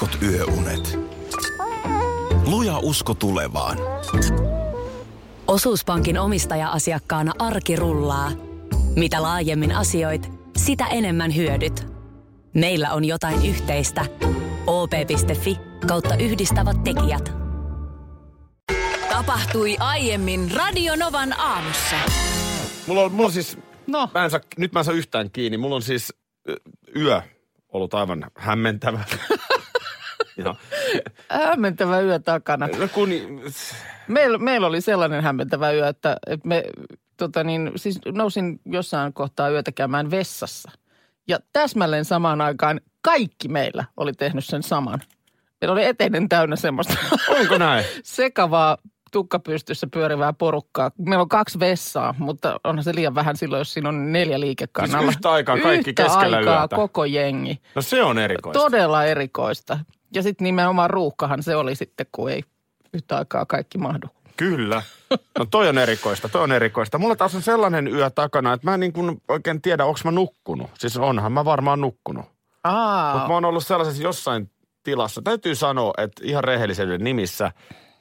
heikot yöunet. Luja usko tulevaan. Osuuspankin omistaja-asiakkaana arki rullaa. Mitä laajemmin asioit, sitä enemmän hyödyt. Meillä on jotain yhteistä. op.fi kautta yhdistävät tekijät. Tapahtui aiemmin Radionovan aamussa. Mulla on, mulla on siis, No. mä en saa, nyt mä en saa yhtään kiinni. Mulla on siis yö ollut aivan hämmentävä. ja, Hämmentävä yö takana. no kun, Meillä, meillä oli sellainen hämmentävä yö, että, että me tota niin, siis nousin jossain kohtaa yötä käymään vessassa. Ja täsmälleen samaan aikaan kaikki meillä oli tehnyt sen saman. Meillä oli eteinen täynnä semmoista onko näin? sekavaa tukkapystyssä pyörivää porukkaa. Meillä on kaksi vessaa, mutta onhan se liian vähän silloin, jos siinä on neljä liikekannalla. Siis yhtä aikaa kaikki Yhtä keskellä aikaa yötä. koko jengi. No se on erikoista. Todella erikoista. Ja sitten nimenomaan ruuhkahan se oli sitten, kun ei yhtä aikaa kaikki mahdu. Kyllä. No toi on erikoista, toi on erikoista. Mulla taas on sellainen yö takana, että mä en niin kuin oikein tiedä, onko mä nukkunut. Siis onhan mä varmaan nukkunut. Aa, Mutta mä oon ollut sellaisessa jossain tilassa. Täytyy sanoa, että ihan rehellisyyden nimissä,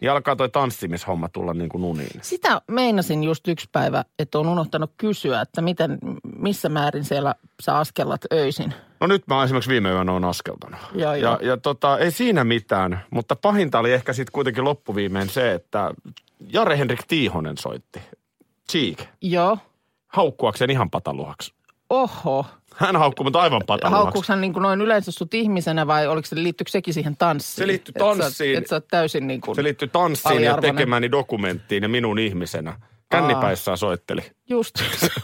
niin alkaa toi tanssimishomma tulla niin kuin uniin. sitä meinasin just yksi päivä, että on unohtanut kysyä, että miten, missä määrin siellä sä askellat öisin. No nyt mä esimerkiksi viime yönä on askeltanut. Joo, ja, joo. ja tota, ei siinä mitään, mutta pahinta oli ehkä sitten kuitenkin loppuviimein se, että Jare-Henrik Tiihonen soitti. Cheek. Joo. Haukkuakseen ihan pataluhaksi. Oho. Hän haukkui mut aivan pataluhaksi. Haukkuuko hän niin kuin noin yleensä sut ihmisenä vai oliko se, liittyykö sekin siihen tanssiin? Se oot- tanssiin. Et sä oot täysin niin kuin, Se liittyy tanssiin ja tekemäni dokumenttiin ja minun ihmisenä. Kännipäissään soitteli. just.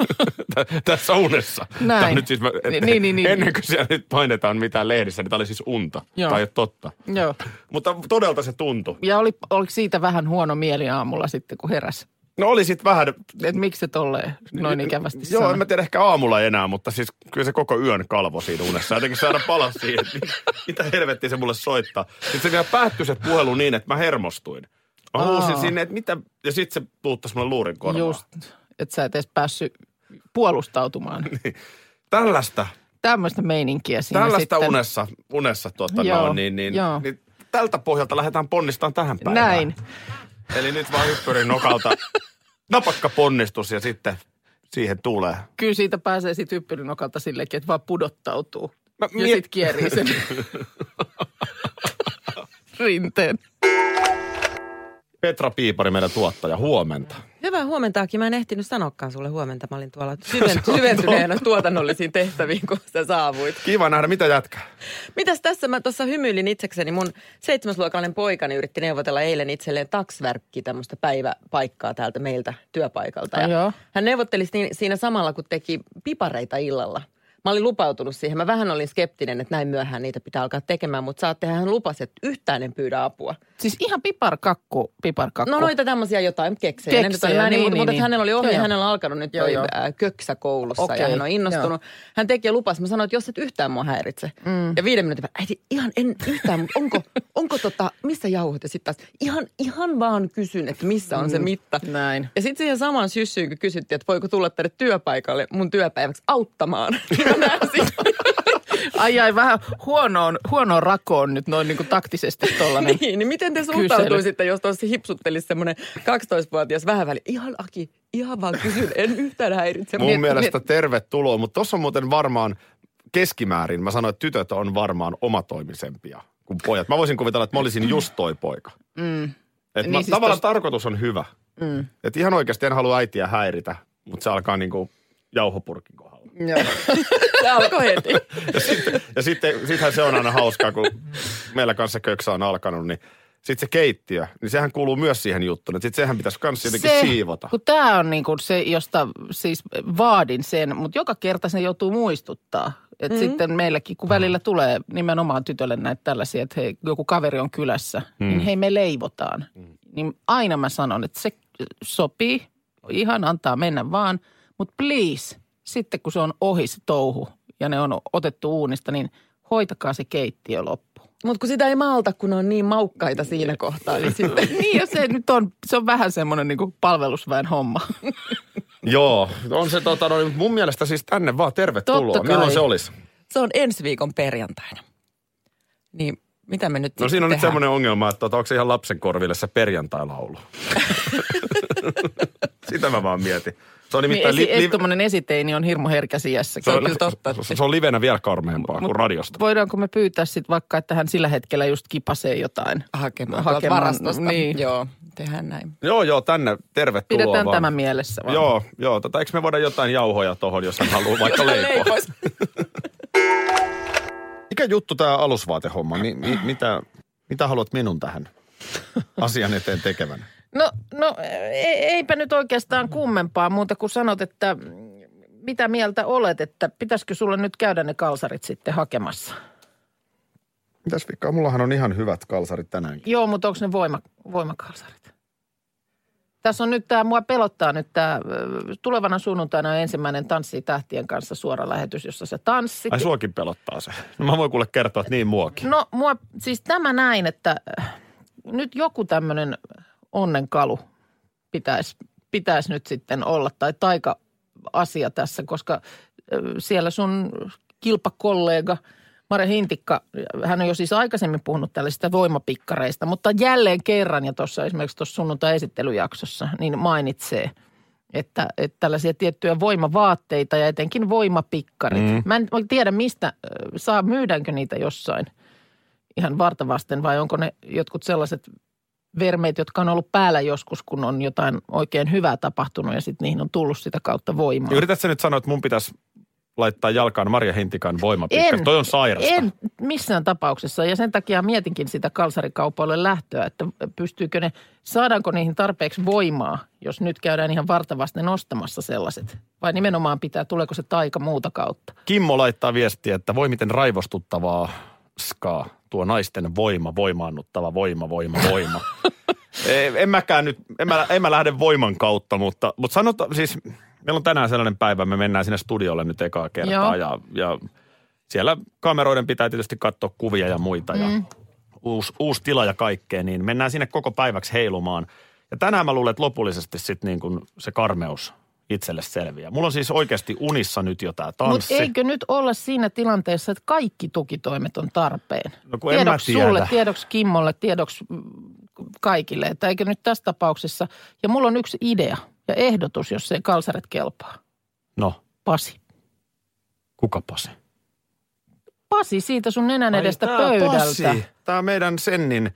Tä- Tässä unessa. Näin. On nyt siis, mä, et, Niin, niin, niin. Ennen kuin siellä nyt painetaan mitään lehdissä, niin tämä oli siis unta. Joo. Tai ei ole totta. Joo. Mutta todelta se tuntui. Ja oli, oliko siitä vähän huono mieli aamulla sitten, kun heräs? No oli sitten vähän... Että miksi se tolleen noin ikävästi Joo, sanoi? en mä tiedä ehkä aamulla enää, mutta siis kyllä se koko yön kalvo siinä unessa. Jotenkin saada palaa siihen, että mitä, helvettiä se mulle soittaa. Sitten se vielä päättyi se puhelu niin, että mä hermostuin. Mä Aa. huusin sinne, että mitä... Ja sitten se puuttasi mulle luurin korvaan. Just, että sä et edes päässyt puolustautumaan. Tällaista Tämmöistä meininkiä siinä Tällaista sitten. unessa, unessa tuota, Joo, no, niin, niin, joo. niin, tältä pohjalta lähdetään ponnistamaan tähän päivään. Näin. Eli nyt vaan hyppyrin nokalta napakka ponnistus ja sitten siihen tulee. Kyllä siitä pääsee sitten hyppyrynokalta sillekin, että vaan pudottautuu. Mä ja miet- sitten kierii sen rinteen. Petra Piipari, meidän tuottaja, huomenta. Hyvää huomentaakin. Mä en ehtinyt sanoakaan sulle huomenta. Mä olin tuolla syven, syventyneenä tuotannollisiin tehtäviin, kun sä saavuit. Kiva nähdä, mitä jätkää. Mitäs tässä mä tuossa hymyilin itsekseni. Mun seitsemäsluokalainen poikani yritti neuvotella eilen itselleen taksvärkki tämmöistä päiväpaikkaa täältä meiltä työpaikalta. Ai joo. hän neuvotteli siinä- siinä samalla, kun teki pipareita illalla. Mä olin lupautunut siihen. Mä vähän olin skeptinen, että näin myöhään niitä pitää alkaa tekemään, mutta saattehan hän lupasi, että yhtään en pyydä apua. Siis ihan piparkakku, piparkakku. No noita tämmöisiä jotain keksejä. Keksejä, nyt oli- mä en niin, mutta, niin, mutta niin. hänellä oli ohje, Joo, joo. hänellä on alkanut nyt Joo, toi joo. köksä koulussa Okei, ja hän on innostunut. Hän teki ja lupasi. Mä sanoin, että jos et yhtään mua häiritse. Mm. Ja viiden minuutin päästä, äiti, ihan en yhtään, mutta onko, onko tota, missä jauhot? Ja sitten taas, ihan, ihan vaan kysyn, että missä on se mitta. Näin. Ja sitten siihen samaan syssyyn, kun kysyttiin, että voiko tulla tänne työpaikalle mun työpäiväksi auttamaan. Ai ai, vähän huonoon, huonoon rakoon nyt noin niin kuin taktisesti tollanen. niin, niin miten te suhtautuisitte, jos tuossa hipsuttelisi semmoinen 12-vuotias vähän väli? Ihan Aki, ihan vaan kysyn, en yhtään häiritse. Mun Niin, mielestä niin- tervetuloa, mutta tuossa on muuten varmaan keskimäärin, mä sanoin, että tytöt on varmaan omatoimisempia kuin pojat. Mä voisin kuvitella, että mä olisin just toi poika. Mm. Et Niin mä, siis tavallaan tos- tarkoitus on hyvä. Mm. Et ihan oikeasti en halua äitiä häiritä, mutta se alkaa niinku jauhopurkin kohdalla. Joo. Se alkoi heti. Ja sitten, ja sitten sittenhän se on aina hauskaa, kun meillä kanssa köksä on alkanut, niin sitten se keittiö, niin sehän kuuluu myös siihen juttuun. Että sitten sehän pitäisi myös jotenkin se, siivota. Kun tämä on niin kuin se, josta siis vaadin sen, mutta joka kerta se joutuu muistuttaa. Että mm. sitten meilläkin, kun välillä tulee nimenomaan tytölle näitä tällaisia, että hei, joku kaveri on kylässä, mm. niin hei me leivotaan. Mm. Niin aina mä sanon, että se sopii, ihan antaa mennä vaan, mutta please, sitten kun se on ohi se touhu ja ne on otettu uunista, niin hoitakaa se keittiö loppuun. Mutta kun sitä ei malta, kun ne on niin maukkaita siinä kohtaa, niin sitten... Niin ja se nyt on, se on vähän semmoinen niin kuin palvelusväen homma. Joo, on se tota, no, mun mielestä siis tänne vaan tervetuloa. Totta kai. Milloin se olisi? Se on ensi viikon perjantaina. Niin Mitä me nyt No siinä on nyt tehdään? semmoinen ongelma, että tota, onko se ihan lapsen korville se perjantai-laulu? Sitä mä vaan mietin. Se on Niin nimittäin esi, li, li, esiteini on hirmu herkä sijassa. Se on kyllä totta. se, se on livenä vielä karmeampaa kuin radiosta. Voidaanko me pyytää sitten vaikka, että hän sillä hetkellä just kipasee jotain? Hakemaan, Hakemaan, varastosta. niin. Joo, tehdään näin. Joo, joo, tänne tervetuloa Pidetään vaan. tämä mielessä vaan. Joo, joo. Tota, eikö me voida jotain jauhoja tuohon, jos hän haluaa vaikka leipoa? Mikä juttu tämä alusvaatehomma? Mi, mi, mitä, mitä haluat minun tähän asian eteen tekevän? No, no e- eipä nyt oikeastaan kummempaa muuta kuin sanot, että mitä mieltä olet, että pitäisikö sulla nyt käydä ne kalsarit sitten hakemassa? Mitäs vikkaa? Mullahan on ihan hyvät kalsarit tänäänkin. Joo, mutta onko ne voima, voimakalsarit? Tässä on nyt tämä, mua pelottaa nyt tämä, tulevana sunnuntaina on ensimmäinen Tanssii tähtien kanssa suora lähetys, jossa sä tanssit. Ai suokin pelottaa se. No mä voin kuule kertoa, että niin muokin. No mua, siis tämä näin, että nyt joku tämmöinen onnenkalu pitäisi pitäis nyt sitten olla tai taika-asia tässä, koska siellä sun kilpakollega Mare Hintikka, hän on jo siis aikaisemmin puhunut tällaisista voimapikkareista, mutta jälleen kerran ja tuossa esimerkiksi tuossa sunnuntai-esittelyjaksossa niin mainitsee, että, että tällaisia tiettyjä voimavaatteita ja etenkin voimapikkarit. Mm. Mä en tiedä, mistä saa, myydäänkö niitä jossain ihan vartavasten vai onko ne jotkut sellaiset vermeet, jotka on ollut päällä joskus, kun on jotain oikein hyvää tapahtunut ja sitten niihin on tullut sitä kautta voimaa. Yritätkö nyt sanoa, että mun pitäisi laittaa jalkaan Marja Hintikan voimapikka? Toi on sairasta. En missään tapauksessa ja sen takia mietinkin sitä kalsarikaupoille lähtöä, että pystyykö ne, saadaanko niihin tarpeeksi voimaa, jos nyt käydään ihan vartavasten ostamassa sellaiset. Vai nimenomaan pitää, tuleeko se taika muuta kautta? Kimmo laittaa viestiä, että voi miten raivostuttavaa skaa tuo naisten voima, voimaannuttava voima, voima, voima. Ei, en mäkään nyt, en mä, en mä lähde voiman kautta, mutta, mutta sanota, siis meillä on tänään sellainen päivä, me mennään sinne studiolle nyt ekaa kertaa ja, ja siellä kameroiden pitää tietysti katsoa kuvia ja muita ja mm. uusi, uusi tila ja kaikkea, niin mennään sinne koko päiväksi heilumaan. Ja tänään mä luulen, että lopullisesti sitten niin kuin se karmeus itselle selviää. Mulla on siis oikeasti unissa nyt jo tämä Mutta tanssi. eikö nyt olla siinä tilanteessa, että kaikki tukitoimet on tarpeen? No kun en mä tiedoksi tiedä. sulle, tiedoksi Kimmolle, tiedoksi mm, kaikille. Että eikö nyt tässä tapauksessa, ja mulla on yksi idea ja ehdotus, jos se kalsaret kelpaa. No, Pasi. kuka Pasi? Pasi siitä sun nenän edestä tää pöydältä. Pasi. Tämä meidän Sennin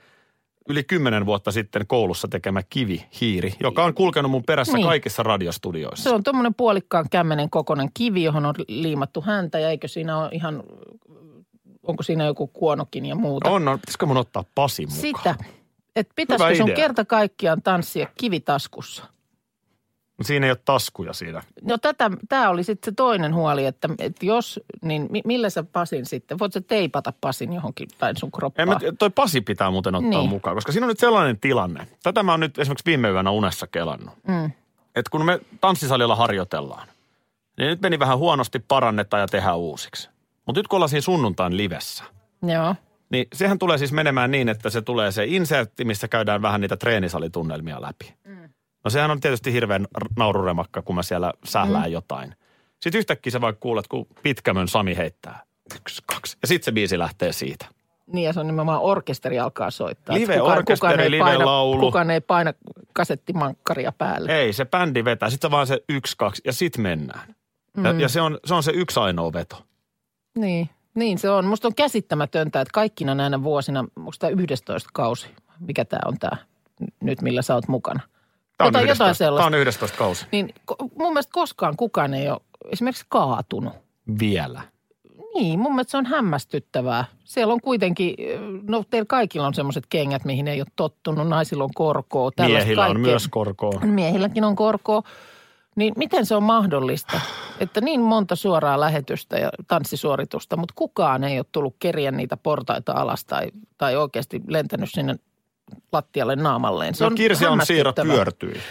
yli kymmenen vuotta sitten koulussa tekemä kivihiiri, joka on kulkenut mun perässä Niin. kaikissa radiostudioissa. Se on tuommoinen puolikkaan kämmenen kokoinen kivi, johon on liimattu häntä ja eikö siinä ole ihan, onko siinä joku kuonokin ja muuta. On, on. Pitäisikö mun ottaa Pasi mukaan? Sitä, että pitäisikö Hyvä sun idea. kerta kaikkiaan tanssia kivitaskussa? Siinä ei ole taskuja siinä. No tätä, tämä oli sitten se toinen huoli, että, että jos, niin mi- millä sä Pasin sitten, voit sä teipata Pasin johonkin päin sun En kroppaa? mä, toi Pasi pitää muuten ottaa Niin. mukaan, koska siinä on nyt sellainen tilanne. Tätä mä oon nyt esimerkiksi viime yönä unessa kelannut. Mm. Että kun me tanssisalilla harjoitellaan, niin nyt meni vähän huonosti, parannetaan ja tehdään uusiksi. Mutta nyt kun ollaan siinä sunnuntain livessä, Joo. niin sehän tulee siis menemään niin, että se tulee se insertti, missä käydään vähän niitä treenisalitunnelmia läpi. No sehän on tietysti hirveän naururemakka, kun mä siellä sählään mm. jotain. Sitten yhtäkkiä sä vaikka kuulet, kun Pitkämön Sami heittää yksi, kaksi. Ja sitten se biisi lähtee siitä. Niin ja se on nimenomaan orkesteri alkaa soittaa. Live kukaan- orkesteri, kukaan ei live paina, laulu. Kukaan ei paina kasettimankkaria päälle. Ei, se bändi vetää. Sitten vaan se yksi, kaksi ja sitten mennään. Mm. Ja, ja se, on, se on se yksi ainoa veto. Niin, niin se on. Musta on käsittämätöntä, että kaikkina näinä vuosina, tämä 11 kausi, mikä tämä on tämä nyt, millä sä oot mukana. Tämä on, Jotain- 11, jotain sellaista. Tämä on 11 kausi. Niin mun mielestä koskaan kukaan ei ole esimerkiksi kaatunut. Vielä. Niin, mun mielestä se on hämmästyttävää. Siellä on kuitenkin, no teillä kaikilla on semmoiset kengät, mihin ei ole tottunut. Naisilla on korkoa. Miehillä on kaikkea. myös korkoa. Miehilläkin on korkoa. Niin miten se on mahdollista, että niin monta suoraa lähetystä ja tanssisuoritusta, mutta kukaan ei ole tullut keriä niitä portaita alas tai, tai oikeasti lentänyt sinne lattialle naamalleen. Se No on Kirsi on hämmästyttävää. pyörtyi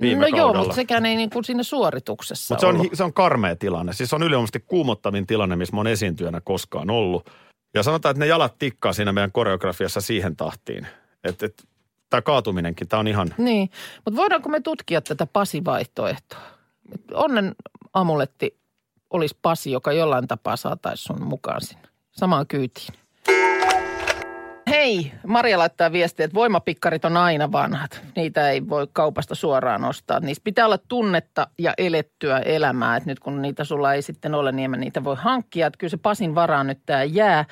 viime No joo, kaudella. mutta sekään ei niin kuin siinä suorituksessa Mutta se on, ollut. se on karmea tilanne. Siis se on ylivoimaisesti kuumottavin tilanne, missä mä oon esiintyjänä koskaan ollut. Ja sanotaan, että ne jalat tikkaa siinä meidän koreografiassa siihen tahtiin. Että et, tämä kaatuminenkin, tämä on ihan... Niin, mutta voidaanko me tutkia tätä Pasi-vaihtoehtoa? Et Onnen amuletti olisi Pasi, joka jollain tapaa saataisiin sun mukaan sinne samaan kyytiin. Hei, Maria laittaa viestiä, että voimapikkarit on aina vanhat. Niitä ei voi kaupasta suoraan ostaa. Niistä pitää olla tunnetta ja elettyä elämää. Et nyt kun niitä sulla ei sitten ole, niin emme niitä voi hankkia. Että kyllä se Pasin varaan nyt tämä jää.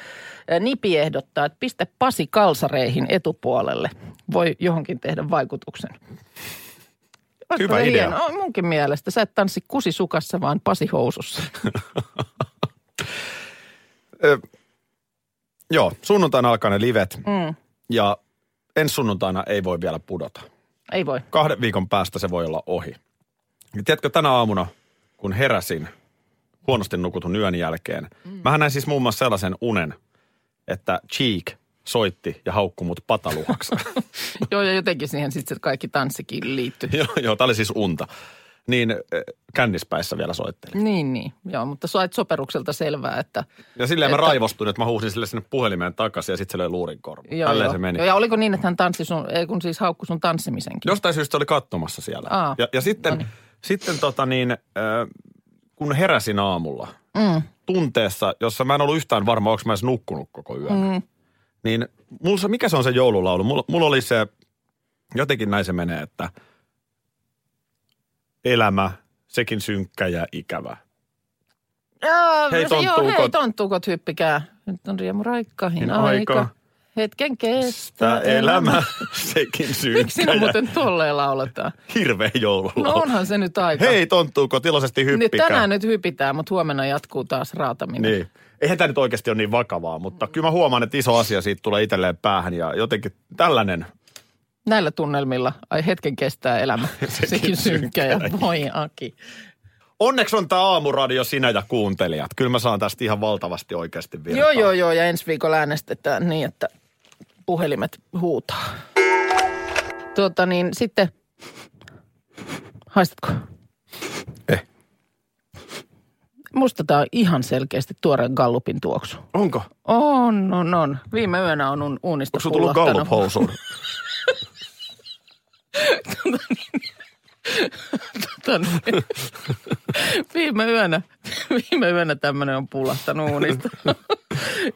Ää, Nipi ehdottaa, että pistä Pasi kalsareihin etupuolelle. Voi johonkin tehdä vaikutuksen. Olisiko Hyvä idea. hieno? No, munkin mielestä. Sä et tanssi kusisukassa, vaan Pasi housussa. Joo, sunnuntaina alkaa ne livet Mm. ja ensi sunnuntaina ei voi vielä pudota. Ei voi. Kahden viikon päästä se voi olla ohi. Ja tiedätkö, tänä aamuna, kun heräsin huonosti nukutun yön jälkeen, mm. mähän näin siis muun muassa sellaisen unen, että Cheek soitti ja haukkui mut pataluhaksi. Joo, ja jotenkin siihen sitten kaikki tanssikin liittyy. joo, joo, tää oli siis unta. Niin kännispäissä vielä soittelin. Niin, niin. Joo, mutta sait soperukselta selvää, että... Ja silleen mä Että- raivostuin, että mä huusin sille sinne puhelimeen takaisin ja sitten se löi luurin korvaan. Joo, Tälleen joo. se meni. Joo, ja oliko niin, että hän tanssi sun, ei kun siis haukkui sun tanssimisenkin? Jostain syystä oli katsomassa siellä. Aa, ja, ja sitten, noniin. sitten tota niin, äh, kun heräsin aamulla Mm. tunteessa, jossa mä en ollut yhtään varma, onko mä edes nukkunut koko yön. Mm. Niin mulla, mikä se on se joululaulu? Mulla, mulla oli se, jotenkin näin se menee, että elämä, sekin synkkä ja ikävä. Joo, Hei, se- joo, hei tonttuukot. tonttuukot hyppikää. Nyt on riemu raikkahin Niin aika. aika. Hetken Tää kestää elämä, sekin synkkä Miksi sinä muuten tolleen lauletaan? hirveä joululaulu. No onhan se nyt aika. Hei tonttuuko, iloisesti Nyt hyppikää. tänään nyt hypitään, mutta huomenna jatkuu taas raataminen. Niin. Eihän tämä nyt oikeasti ole niin vakavaa, mutta kyllä mä huomaan, että iso asia siitä tulee itselleen päähän ja jotenkin tällainen. Näillä tunnelmilla, ai hetken kestää elämä. Sekin synkkä ja voi Aki. Onneksi on tämä aamuradio sinä ja kuuntelijat. Kyllä mä saan tästä ihan valtavasti oikeasti virtaa. Joo, joo, joo, ja ensi viikolla äänestetään niin, että puhelimet huutaa. Tuota niin, sitten, haistatko? Eh. Musta tää on ihan selkeästi tuoreen Gallupin tuoksu. Onko? On, on, on. Viime yönä on un- uunista Onko sulla tullut gallup Tota niin. viime yönä, viime yönä tämmöinen on pullahtanut uunista.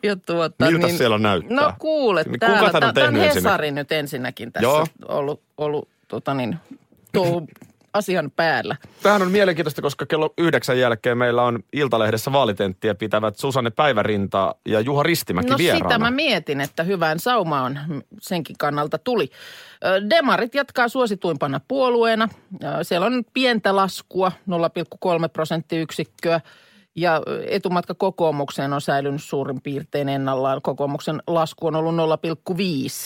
ja tuota, Miltä siellä näyttää? No kuule, Niin täällä. Tämä on Hesari nyt ensinnäkin tässä Joo. ollut, ollut tota niin, asian päällä. Tämähän on mielenkiintoista, koska kello yhdeksän jälkeen meillä on Iltalehdessä vaalitenttiä pitävät Susanne Päivärinta ja Juha Ristimäki No vieraana. sitä mä mietin, että hyvään saumaan senkin kannalta tuli. Demarit jatkaa suosituimpana puolueena. Siellä on pientä laskua, 0,3 prosenttiyksikköä. Ja etumatka kokoomukseen on säilynyt suurin piirtein ennallaan. Kokoomuksen lasku on ollut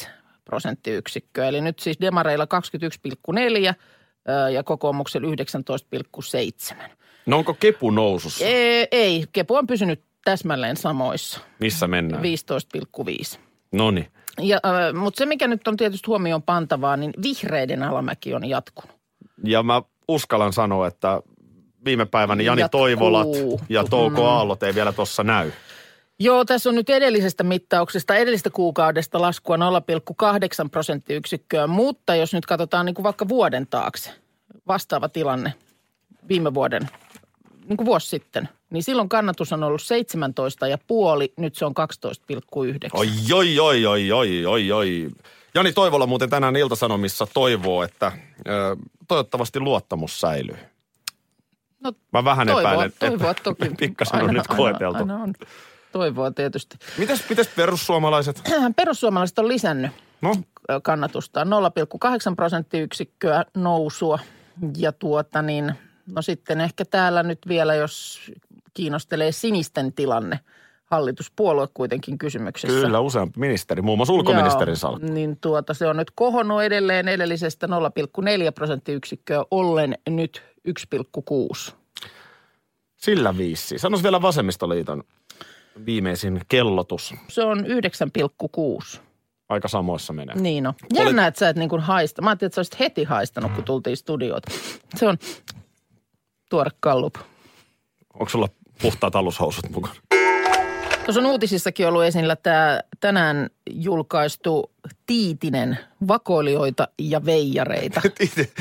0,5 prosenttiyksikköä. Eli nyt siis demareilla 21,4 ö, ja kokoomuksella 19,7. No onko kepu nousussa? Ei, ei, kepu on pysynyt täsmälleen samoissa, Missä mennään? 15,5. No niin. Äh, mutta se, mikä nyt on tietysti huomioon pantavaa, niin vihreiden alamäki on jatkunut. Ja mä uskallan sanoa, että viime päivänä Jani Jatkuu. Toivolat ja Touko Mm. Aallot ei vielä tuossa näy. Joo, tässä on nyt edellisestä mittauksesta, edellisestä kuukaudesta laskua 0,8 prosenttiyksikköä, mutta jos nyt katsotaan niin kuin vaikka vuoden taakse, vastaava tilanne viime vuoden, niin kuin vuosi sitten, niin silloin kannatus on ollut 17,5, nyt se on 12,9. Oi, oi, oi, oi, oi, oi, oi. Jani Toivola muuten tänään Iltasanomissa toivoo, että ö, toivottavasti luottamus säilyy. No, Mä vähän toivoa, epäilen, toivoa että toki. pikkasen on Aina- nyt koeteltu. Aina, aina on toivoa tietysti. Mitäs, mitäs perussuomalaiset? Perussuomalaiset on lisännyt No, kannatusta 0,8 prosenttiyksikköä nousua. Ja tuota niin, no sitten ehkä täällä nyt vielä, jos kiinnostelee sinisten tilanne, hallituspuolue kuitenkin kysymyksessä. kyllä useampi ministeri, muun muassa ulkoministerin Joo, salkku. Niin tuota, se on nyt kohonnut edelleen edellisestä 0,4 prosenttiyksikköä ollen nyt 1,6. Sillä viisi. Sanois vielä vasemmistoliiton viimeisin kellotus. Se on 9,6. Aika samoissa menee. Niin on. Jännä, että sä et niin kuin haista. Mä ajattelin, että sä olisit heti haistanut, kun tultiin studioon. Se on tuore kallup. Onko sulla puhtaat alushousut mukana? Tuossa on uutisissakin ollut esillä tämä tänään julkaistu Tiitinen vakoilijoita ja veijareita. Tiiti-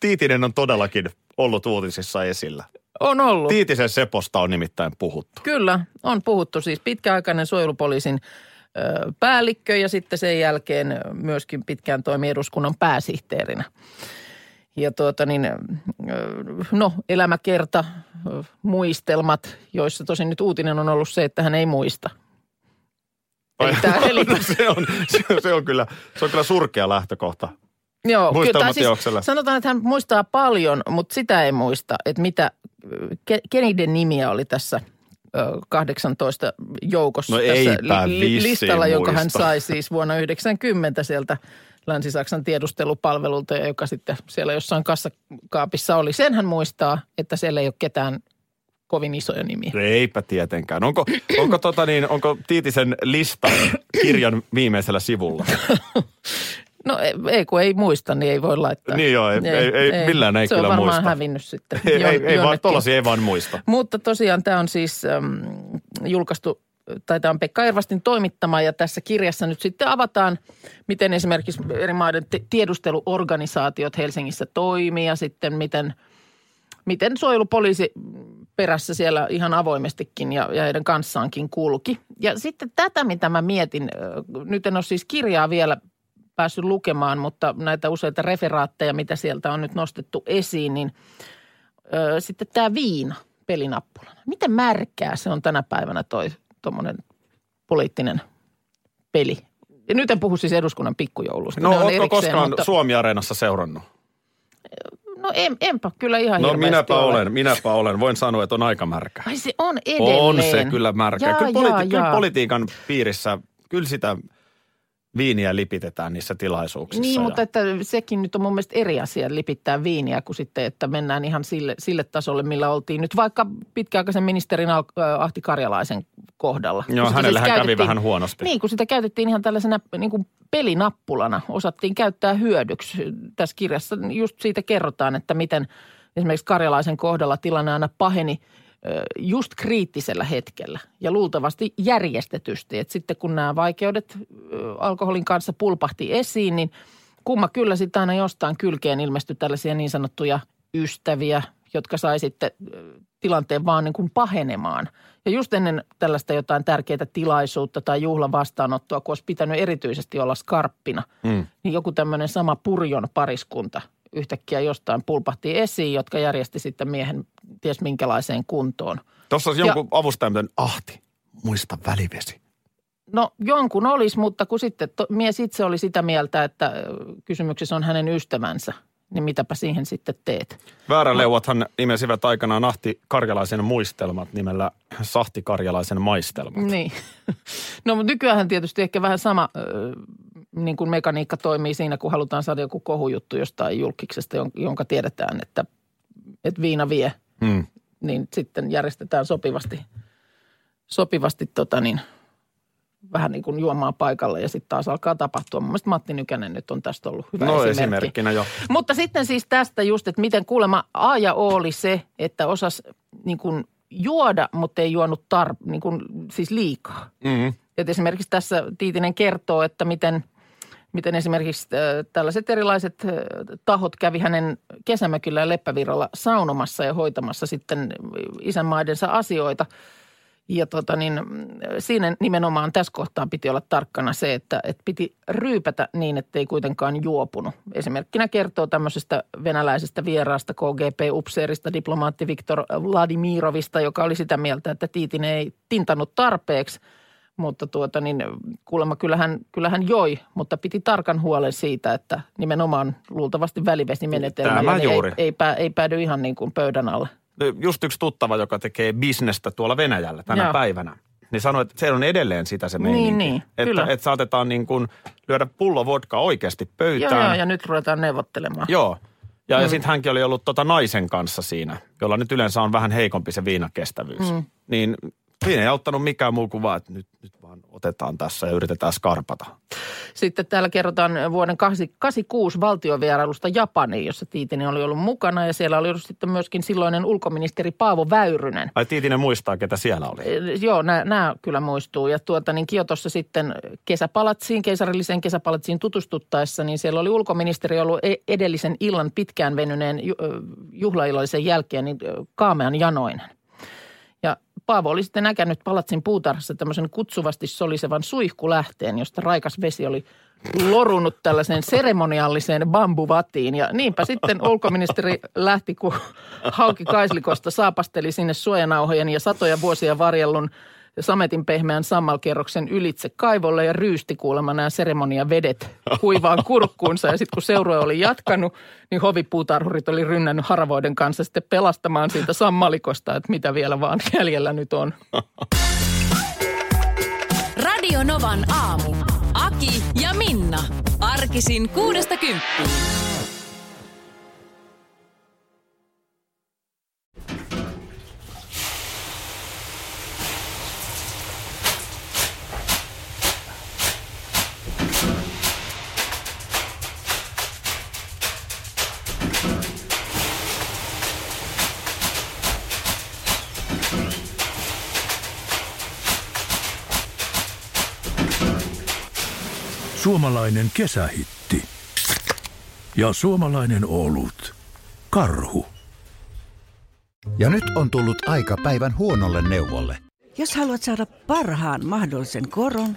Tiitinen on todellakin ollut uutisissa esillä. On ollut. Tiitisen Seposta on nimittäin puhuttu. Kyllä, on puhuttu siis pitkäaikainen suojelupoliisin ö, päällikkö ja sitten sen jälkeen myöskin pitkään toimi eduskunnan pääsihteerinä. Ja tuota niin, no elämäkerta, muistelmat, joissa tosin nyt uutinen on ollut se, että hän ei muista. Eli tää- eli- se, on, se, on, se, on kyllä, se on kyllä surkea lähtökohta. Joo, Muistelmateokselle. siis sanotaan, että hän muistaa paljon, mutta sitä ei muista, että mitä, ke, keniden nimiä oli tässä ö, 18 joukossa No tässä vissiin listalla, jonka hän sai siis vuonna 90 sieltä Länsi-Saksan tiedustelupalvelulta, joka sitten siellä jossain kassakaapissa oli. Sen hän muistaa, että siellä ei ole ketään kovin isoja nimiä. Eipä tietenkään. Onko, onko, tota niin, onko Tiitisen lista kirjan viimeisellä sivulla? No ei, ei, kun ei muista, niin ei voi laittaa. Niin joo, ei- ei- ei- millään ei Se kyllä on varmaan muista. hävinnyt sitten. ei, jon- ei, ei vaan, tollasia ei vaan muista. Mutta tosiaan tämä on siis äm, julkaistu, tai tämä on Pekka Ervastin toimittama ja tässä kirjassa nyt sitten avataan, miten esimerkiksi eri maiden te- tiedusteluorganisaatiot Helsingissä toimii ja sitten miten, miten suojelupoliisi perässä siellä ihan avoimestikin ja, ja heidän kanssaankin kulki. Ja sitten tätä, mitä mä mietin, nyt en ole siis kirjaa vielä päässyt lukemaan, mutta näitä useita referaatteja, mitä sieltä on nyt nostettu esiin, niin ö, sitten tämä viina pelinappulana. Miten märkää se on tänä päivänä toi tuommoinen poliittinen peli? Ja nyt en puhu siis eduskunnan pikkujoulusta. No ootko koskaan mutta- Suomi-areenassa seurannut? No en, enpä kyllä ihan No minäpä ole. olen, minäpä olen. Voin sanoa, että on aika märkä. Ai se on edelleen. On se kyllä märkä. Jaa, kyllä, jaa, politi- kyllä jaa. politiikan piirissä, kyllä sitä viiniä lipitetään niissä tilaisuuksissa. Niin, ja- mutta että sekin nyt on mun mielestä eri asia lipittää viiniä kuin sitten, että mennään ihan sille, sille tasolle, millä oltiin nyt vaikka pitkäaikaisen ministerin äh, Ahti Karjalaisen kohdalla. Joo, Kun hänellähän kävi käytettiin- vähän huonosti. Niin, kun sitä käytettiin ihan tällaisena niin kuin pelinappulana, osattiin käyttää hyödyksi. Tässä kirjassa just siitä kerrotaan, että miten esimerkiksi Karjalaisen kohdalla tilanne aina paheni just kriittisellä hetkellä ja luultavasti järjestetysti. Et sitten kun nämä vaikeudet alkoholin kanssa pulpahti esiin, niin kumma kyllä sitten aina jostain kylkeen ilmestyi tällaisia niin sanottuja ystäviä, jotka sai sitten tilanteen vaan niin kuin pahenemaan. Ja just ennen tällaista jotain tärkeää tilaisuutta tai juhlavastaanottoa, kun olisi pitänyt erityisesti olla skarppina, Mm. niin joku tämmöinen sama purjon pariskunta yhtäkkiä jostain pulpahti esiin, jotka järjesti sitten miehen ties minkälaiseen kuntoon. Tuossa olisi Ja- jonkun avustajan, miten ahti, muista välivesi. No jonkun olisi, mutta kun sitten to, mies itse oli sitä mieltä, että kysymyksessä on hänen ystävänsä, niin mitäpä siihen sitten teet? Vääräleuathan nimesivät aikanaan Ahti Karjalaisen muistelmat nimellä Sahti Karjalaisen maistelmat. Niin. No mutta nykyään tietysti ehkä vähän sama niin kuin mekaniikka toimii siinä, kun halutaan saada joku kohujuttu jostain julkiksesta, jon- jonka tiedetään, että, että viina vie, Hmm. niin sitten järjestetään sopivasti, sopivasti tota niin, vähän niin kuin juomaan paikalle ja sitten taas alkaa tapahtua. Mun mielestä Matti Nykänen nyt on tästä ollut hyvä No esimerkki. esimerkkinä jo. Mutta sitten siis tästä just, että miten kuulemma A ja O oli se, että osas niin kuin juoda, mutta ei juonut tar, niin kuin, siis liikaa. Mm-hmm. Et esimerkiksi tässä Tiitinen kertoo, että miten, miten esimerkiksi äh, tällaiset erilaiset äh, tahot kävi hänen kesämökillä ja Leppävirralla saunomassa ja hoitamassa sitten isänmaidensa asioita. Ja tota niin, siinä nimenomaan tässä kohtaa piti olla tarkkana se, että, että piti ryypätä niin, ettei kuitenkaan juopunut. Esimerkkinä kertoo tämmöisestä venäläisestä vieraasta KGP-upseerista, diplomaatti Viktor Vladimirovista, joka oli sitä mieltä, että Tiitinen ei tintannut tarpeeksi. Mutta tuota niin, kuulemma kyllähän, kyllähän joi, mutta piti tarkan huolen siitä, että nimenomaan luultavasti välivesimenetelmällä niin juuri. ei, ei, pää, ei päädy ihan niin kuin pöydän alle. Just yksi tuttava, joka tekee bisnestä tuolla Venäjällä tänä Joo. päivänä. Niin sanoi, että se on edelleen sitä se meininki. Niin, niin, että, kyllä. että saatetaan niin kuin lyödä pullo vodka oikeasti Joo, pöytään. joo, ja nyt ruvetaan neuvottelemaan. Joo. Ja, Mm. ja sitten hänkin oli ollut tota naisen kanssa siinä, jolla nyt yleensä on vähän heikompi se viinakestävyys. Mm. Niin siinä ei auttanut mikään muu kuin vaan, että nyt, nyt vaan otetaan tässä ja yritetään skarpata. Sitten täällä kerrotaan vuoden 86 valtiovierailusta Japaniin, jossa Tiitinen oli ollut mukana ja siellä oli ollut sitten myöskin silloinen ulkoministeri Paavo Väyrynen. Ai Tiitinen muistaa, ketä siellä oli. Eh, Joo, nämä kyllä muistuu. Ja tuota, niin Kiotossa sitten kesäpalatsiin, keisarilliseen kesäpalatsiin tutustuttaessa, niin siellä oli ulkoministeri ollut e- edellisen illan pitkään venyneen ju- ö, juhlaillallisen jälkeen niin ö, kaamean janoinen. Paavo oli sitten näkännyt palatsin puutarhassa tämmöisen kutsuvasti solisevan suihkulähteen, josta raikas vesi oli lorunut tällaiseen seremonialliseen bambuvatiin. Ja niinpä sitten ulkoministeri lähti, kun Hauki Kaislikosta saapasteli sinne suojanauhojen ja satoja vuosia varjellun sametin pehmeän sammalkerroksen ylitse kaivolle ja ryysti kuulemma nämä seremoniavedet kuivaan kurkkuunsa. Ja sitten kun seurue oli jatkanut, niin hovipuutarhurit oli rynnännyt haravoiden kanssa sitten pelastamaan siitä sammalikosta, että mitä vielä vaan jäljellä nyt on. Radio Novan aamu. Aki ja Minna. Arkisin kuudesta kymppiin. Suomalainen kesähitti. Ja suomalainen olut. Karhu. Ja nyt on tullut aika päivän huonolle neuvolle. Jos haluat saada parhaan mahdollisen koron,